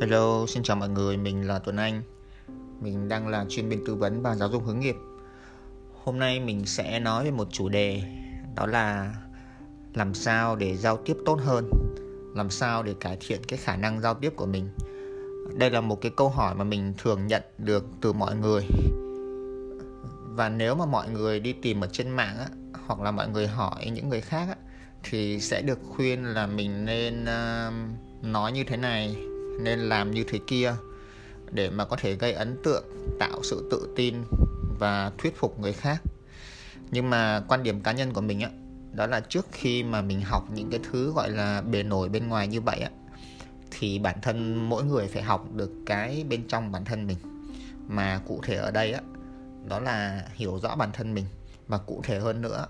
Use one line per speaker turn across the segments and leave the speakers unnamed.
Hello, xin chào mọi người, mình là Tuấn Anh. Mình đang là chuyên viên tư vấn và giáo dục hướng nghiệp. Hôm nay mình sẽ nói về một chủ đề Đó là làm sao để giao tiếp tốt hơn Làm sao để cải thiện cái khả năng giao tiếp của mình. Đây là một cái câu hỏi mà mình thường nhận được từ mọi người. Và nếu mà mọi người đi tìm ở trên mạng á, Hoặc là mọi người hỏi những người khác á, Thì sẽ được khuyên là mình nên uh, nói như thế này nên làm như thế kia để mà có thể gây ấn tượng, tạo sự tự tin và thuyết phục người khác. Nhưng mà quan điểm cá nhân của mình á, đó là trước khi mà mình học những cái thứ gọi là bề nổi bên ngoài như vậy á, thì bản thân mỗi người phải học được cái bên trong bản thân mình. Mà cụ thể ở đây á, đó là hiểu rõ bản thân mình. Và cụ thể hơn nữa,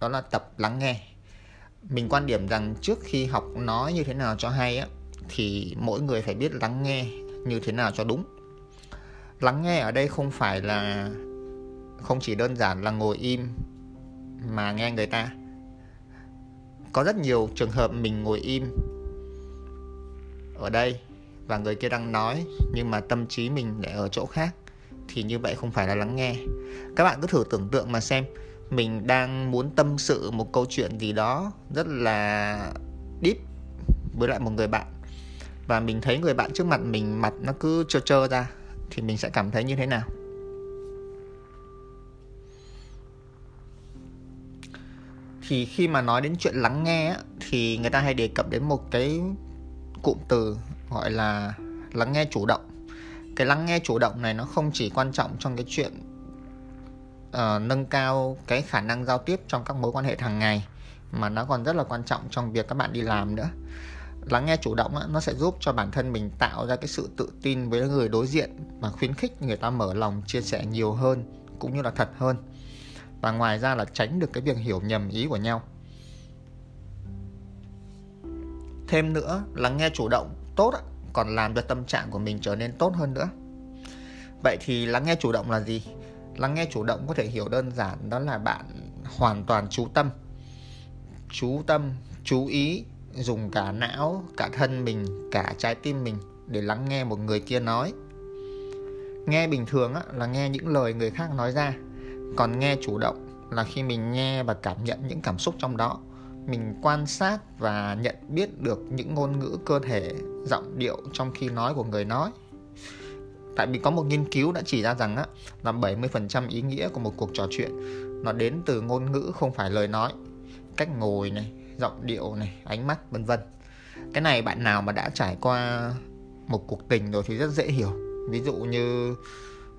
đó là tập lắng nghe. Mình quan điểm rằng trước khi học nói như thế nào cho hay á thì mỗi người phải biết lắng nghe như thế nào cho đúng. Lắng nghe ở đây không phải là, không chỉ đơn giản là ngồi im mà nghe người ta. Có rất nhiều trường hợp mình ngồi im ở đây và người kia đang nói, nhưng mà tâm trí mình lại ở chỗ khác, thì như vậy không phải là lắng nghe. Các bạn cứ thử tưởng tượng mà xem, mình đang muốn tâm sự một câu chuyện gì đó rất là deep với lại một người bạn và mình thấy người bạn trước mặt mình mặt nó cứ trơ trơ ra thì mình sẽ cảm thấy như thế nào? Thì khi mà nói đến chuyện lắng nghe thì người ta hay đề cập đến một cái cụm từ gọi là lắng nghe chủ động. Cái lắng nghe chủ động này nó không chỉ quan trọng trong cái chuyện uh, nâng cao cái khả năng giao tiếp trong các mối quan hệ hàng ngày mà nó còn rất là quan trọng trong việc các bạn đi làm nữa lắng nghe chủ động á, nó sẽ giúp cho bản thân mình tạo ra cái sự tự tin với người đối diện và khuyến khích người ta mở lòng chia sẻ nhiều hơn cũng như là thật hơn. Và ngoài ra là tránh được cái việc hiểu nhầm ý của nhau. Thêm nữa lắng nghe chủ động tốt còn làm cho tâm trạng của mình trở nên tốt hơn nữa. Vậy thì lắng nghe chủ động là gì? Lắng nghe chủ động có thể hiểu đơn giản đó là bạn hoàn toàn chú tâm. Chú tâm chú ý dùng cả não cả thân mình cả trái tim mình để lắng nghe một người kia nói. Nghe bình thường á, là nghe những lời người khác nói ra. Còn nghe chủ động là khi mình nghe và cảm nhận những cảm xúc trong đó. Mình quan sát và nhận biết được những ngôn ngữ cơ thể giọng điệu trong khi nói của người nói. Tại vì có một nghiên cứu đã chỉ ra rằng á, là 70% ý nghĩa của một cuộc trò chuyện nó đến từ ngôn ngữ không phải lời nói. Cách ngồi này giọng điệu này, ánh mắt, vân vân. Cái này bạn nào mà đã trải qua một cuộc tình rồi thì rất dễ hiểu. Ví dụ như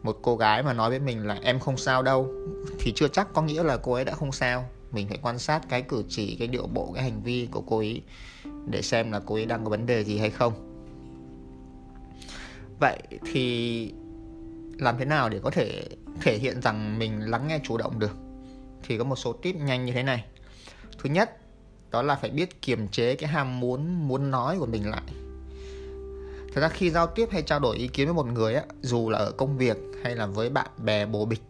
một cô gái mà nói với mình là em không sao đâu thì chưa chắc có nghĩa là cô ấy đã không sao. Mình phải quan sát cái cử chỉ, cái điệu bộ, cái hành vi của cô ấy để xem là cô ấy đang có vấn đề gì hay không. Vậy thì làm thế nào để có thể thể hiện rằng mình lắng nghe chủ động được? Thì có một số tip nhanh như thế này. Thứ nhất đó là phải biết kiềm chế cái ham muốn muốn nói của mình lại. Thật ra khi giao tiếp hay trao đổi ý kiến với một người á dù là ở công việc hay là với bạn bè bồ bịch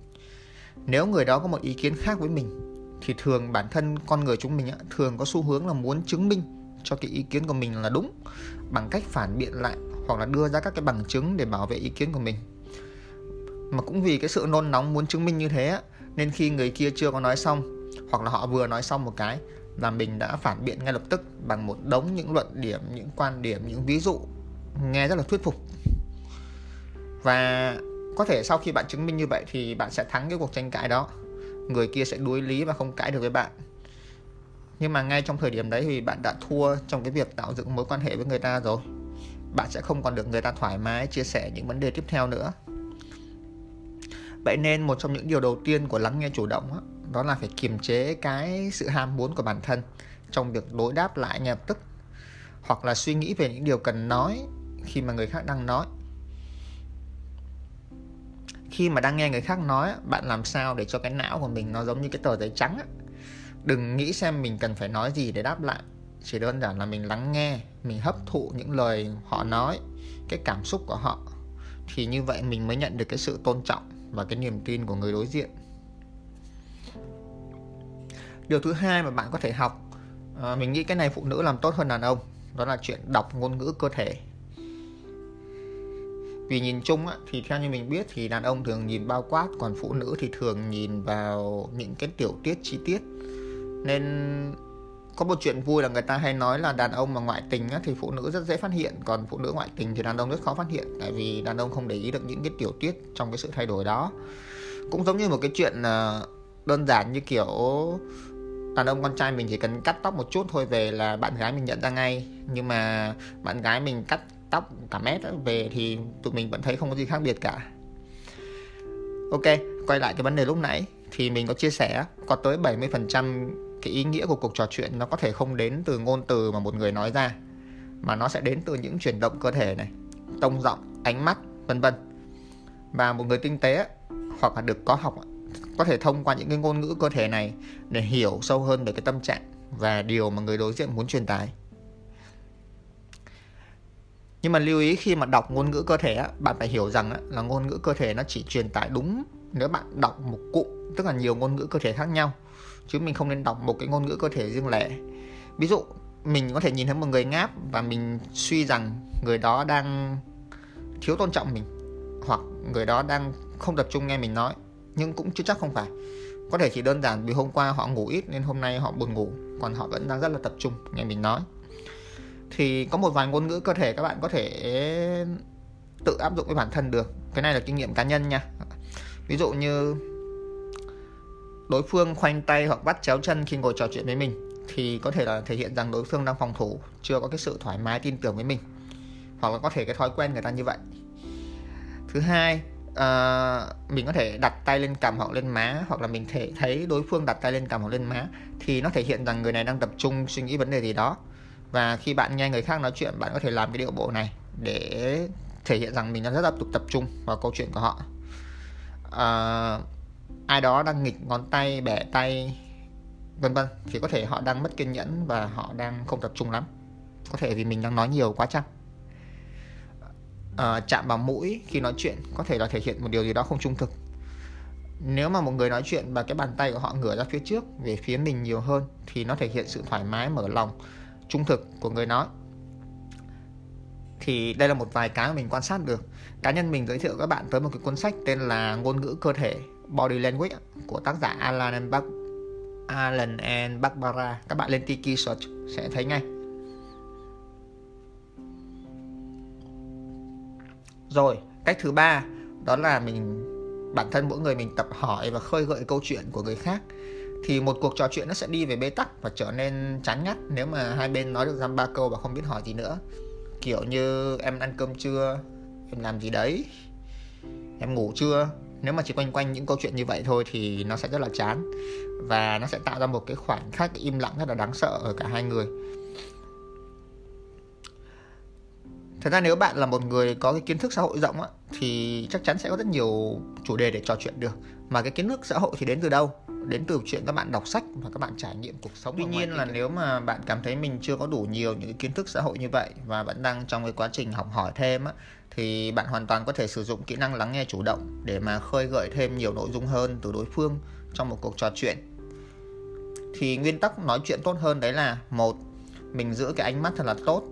nếu người đó có một ý kiến khác với mình thì thường bản thân con người chúng mình á, thường có xu hướng là muốn chứng minh cho cái ý kiến của mình là đúng bằng cách phản biện lại hoặc là đưa ra các cái bằng chứng để bảo vệ ý kiến của mình. Mà cũng vì cái sự nôn nóng muốn chứng minh như thế á, nên khi người kia chưa có nói xong hoặc là họ vừa nói xong một cái là mình đã phản biện ngay lập tức bằng một đống những luận điểm, những quan điểm, những ví dụ nghe rất là thuyết phục. Và có thể sau khi bạn chứng minh như vậy thì bạn sẽ thắng cái cuộc tranh cãi đó. Người kia sẽ đuối lý và không cãi được với bạn. Nhưng mà ngay trong thời điểm đấy thì bạn đã thua trong cái việc tạo dựng mối quan hệ với người ta rồi. Bạn sẽ không còn được người ta thoải mái chia sẻ những vấn đề tiếp theo nữa. Vậy nên một trong những điều đầu tiên của lắng nghe chủ động đó, là phải kiềm chế cái sự ham muốn của bản thân trong việc đối đáp lại ngay lập tức hoặc là suy nghĩ về những điều cần nói khi mà người khác đang nói. Khi mà đang nghe người khác nói bạn làm sao để cho cái não của mình nó giống như cái tờ giấy trắng đừng nghĩ xem mình cần phải nói gì để đáp lại chỉ đơn giản là mình lắng nghe mình hấp thụ những lời họ nói cái cảm xúc của họ. Thì như vậy mình mới nhận được cái sự tôn trọng và cái niềm tin của người đối diện điều thứ hai mà bạn có thể học à, mình nghĩ cái này phụ nữ làm tốt hơn đàn ông đó là chuyện đọc ngôn ngữ cơ thể. Vì nhìn chung á, thì theo như mình biết thì đàn ông thường nhìn bao quát còn phụ nữ thì thường nhìn vào những cái tiểu tiết chi tiết. Nên có một chuyện vui là người ta hay nói là đàn ông mà ngoại tình á, thì phụ nữ rất dễ phát hiện còn phụ nữ ngoại tình thì đàn ông rất khó phát hiện tại vì đàn ông không để ý được những cái tiểu tiết trong cái sự thay đổi đó. Cũng giống như một cái chuyện ờ, đơn giản như kiểu đàn ông con trai mình chỉ cần cắt tóc một chút thôi về là bạn gái mình nhận ra ngay. Nhưng mà bạn gái mình cắt tóc cả mét về thì tụi mình vẫn thấy không có gì khác biệt cả. Ok, quay lại cái vấn đề lúc nãy. Thì mình có chia sẻ có tới 70% cái ý nghĩa của cuộc trò chuyện nó có thể không đến từ ngôn từ mà một người nói ra, mà nó sẽ đến từ những chuyển động cơ thể này, tông giọng, ánh mắt, vân vân. Và một người tinh tế hoặc là được có học có thể thông qua những cái ngôn ngữ cơ thể này để hiểu sâu hơn về cái tâm trạng và điều mà người đối diện muốn truyền tải. Nhưng mà lưu ý khi mà đọc ngôn ngữ cơ thể á, bạn phải hiểu rằng á, là ngôn ngữ cơ thể nó chỉ truyền tải đúng nếu bạn đọc một cụm tức là nhiều ngôn ngữ cơ thể khác nhau chứ mình không nên đọc một cái ngôn ngữ cơ thể riêng lẻ. Ví dụ mình có thể nhìn thấy một người ngáp và mình suy rằng người đó đang thiếu tôn trọng mình hoặc người đó đang không tập trung nghe mình nói nhưng cũng chưa chắc không phải. Có thể chỉ đơn giản vì hôm qua họ ngủ ít nên hôm nay họ buồn ngủ, còn họ vẫn đang rất là tập trung, nghe mình nói. Thì có một vài ngôn ngữ cơ thể các bạn có thể tự áp dụng với bản thân được. Cái này là kinh nghiệm cá nhân nha. Ví dụ như đối phương khoanh tay hoặc bắt chéo chân khi ngồi trò chuyện với mình, thì có thể là thể hiện rằng đối phương đang phòng thủ, chưa có cái sự thoải mái tin tưởng với mình. Hoặc là có thể cái thói quen người ta như vậy. Thứ hai uh, mình có thể đặt tay lên cằm hoặc lên má hoặc là mình thể thấy đối phương đặt tay lên cằm hoặc lên má thì nó thể hiện rằng người này đang tập trung suy nghĩ vấn đề gì đó. Và khi bạn nghe người khác nói chuyện bạn có thể làm cái điệu bộ này để thể hiện rằng mình đang rất là tập trung vào câu chuyện của họ. Uh, ai đó đang nghịch ngón tay bẻ tay vân vân thì có thể họ đang mất kiên nhẫn và họ đang không tập trung lắm. Có thể vì mình đang nói nhiều quá chăng? Uh, chạm vào mũi khi nói chuyện có thể là thể hiện một điều gì đó không trung thực. Nếu mà một người nói chuyện và cái bàn tay của họ ngửa ra phía trước về phía mình nhiều hơn thì nó thể hiện sự thoải mái mở lòng trung thực của người nói. Thì đây là một vài cái mà mình quan sát được. Cá nhân mình giới thiệu các bạn tới một cái cuốn sách tên là ngôn ngữ cơ thể body language của tác giả Alan and, Bach, Alan and Barbara. Các bạn lên Tiki search sẽ thấy ngay. Rồi, cách thứ ba, đó là mình, bản thân mỗi người mình tập hỏi và khơi gợi câu chuyện của người khác. Thì một cuộc trò chuyện nó sẽ đi về bế tắc và trở nên chán ngắt nếu mà hai bên nói được dăm ba câu và không biết hỏi gì nữa. Kiểu như, em ăn cơm chưa? Em làm gì đấy? Em ngủ chưa? Nếu mà chỉ quanh quanh những câu chuyện như vậy thôi thì nó sẽ rất là chán và nó sẽ tạo ra một cái khoảng khắc im lặng rất là đáng sợ ở cả hai người thật ra nếu bạn là một người có cái kiến thức xã hội rộng á, thì chắc chắn sẽ có rất nhiều chủ đề để trò chuyện được. Mà cái kiến thức xã hội thì đến từ đâu? Đến từ chuyện các bạn đọc sách và các bạn trải nghiệm cuộc sống tuy nhiên là nếu mà bạn cảm thấy mình chưa có đủ nhiều những cái kiến thức xã hội như vậy và vẫn đang trong cái quá trình học hỏi thêm á, thì bạn hoàn toàn có thể sử dụng kỹ năng lắng nghe chủ động để mà khơi gợi thêm nhiều nội dung hơn từ đối phương trong một cuộc trò chuyện. Thì nguyên tắc nói chuyện tốt hơn đấy là một mình giữ cái ánh mắt thật là tốt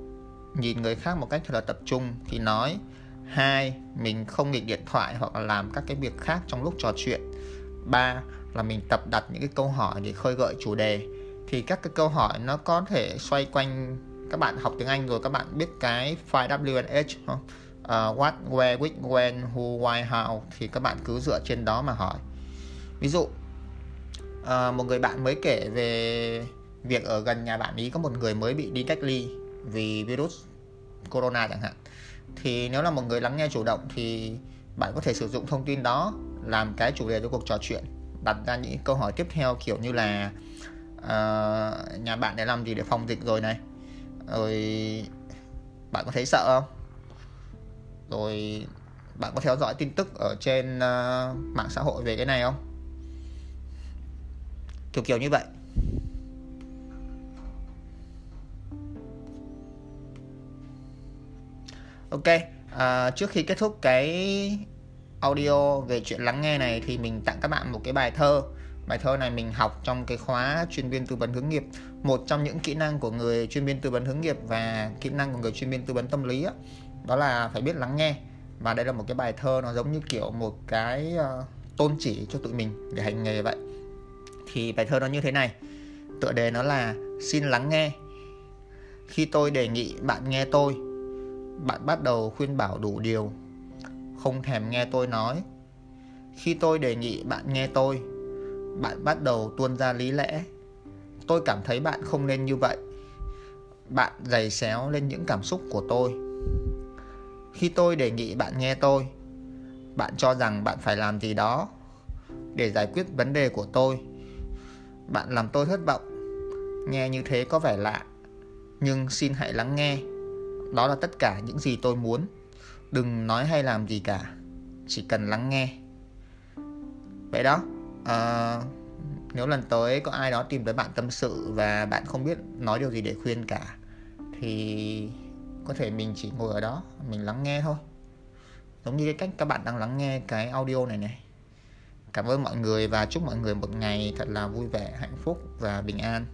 nhìn người khác một cách thật là tập trung khi nói hai mình không nghịch điện thoại hoặc là làm các cái việc khác trong lúc trò chuyện. Ba là mình tập đặt những cái câu hỏi để khơi gợi chủ đề. Thì các cái câu hỏi nó có thể xoay quanh các bạn học tiếng Anh rồi các bạn biết cái file WNH không? Uh, what, where, which, when, who, why, how thì các bạn cứ dựa trên đó mà hỏi. Ví dụ uh, một người bạn mới kể về việc ở gần nhà bạn ý có một người mới bị đi cách ly vì virus corona chẳng hạn. Thì nếu là một người lắng nghe chủ động thì bạn có thể sử dụng thông tin đó làm cái chủ đề cho cuộc trò chuyện đặt ra những câu hỏi tiếp theo kiểu như là uh, nhà bạn để làm gì để phòng dịch rồi này. Rồi bạn có thấy sợ không? Rồi bạn có theo dõi tin tức ở trên uh, mạng xã hội về cái này không? Kiểu kiểu như vậy. Ok à, trước khi kết thúc cái audio về chuyện lắng nghe này thì mình tặng các bạn một cái bài thơ. Bài thơ này mình học trong cái khóa chuyên viên tư vấn hướng nghiệp một trong những kỹ năng của người chuyên viên tư vấn hướng nghiệp và kỹ năng của người chuyên viên tư vấn tâm lý đó, đó là phải biết lắng nghe và đây là một cái bài thơ nó giống như kiểu một cái uh, tôn chỉ cho tụi mình để hành nghề vậy. Thì bài thơ nó như thế này tựa đề nó là xin lắng nghe. Khi tôi đề nghị bạn nghe tôi bạn bắt đầu khuyên bảo đủ điều. Không thèm nghe tôi nói. Khi tôi đề nghị bạn nghe tôi, bạn bắt đầu tuôn ra lý lẽ. Tôi cảm thấy bạn không nên như vậy. Bạn giày xéo lên những cảm xúc của tôi. Khi tôi đề nghị bạn nghe tôi, bạn cho rằng bạn phải làm gì đó để giải quyết vấn đề của tôi. Bạn làm tôi thất vọng. Nghe như thế có vẻ lạ, nhưng xin hãy lắng nghe đó là tất cả những gì tôi muốn. Đừng nói hay làm gì cả. Chỉ cần lắng nghe. Vậy đó. À, nếu lần tới có ai đó tìm tới bạn tâm sự và bạn không biết nói điều gì để khuyên cả thì có thể mình chỉ ngồi ở đó mình lắng nghe thôi. Giống như cái cách các bạn đang lắng nghe cái audio này này. Cảm ơn mọi người và chúc mọi người một ngày thật là vui vẻ hạnh phúc và bình an.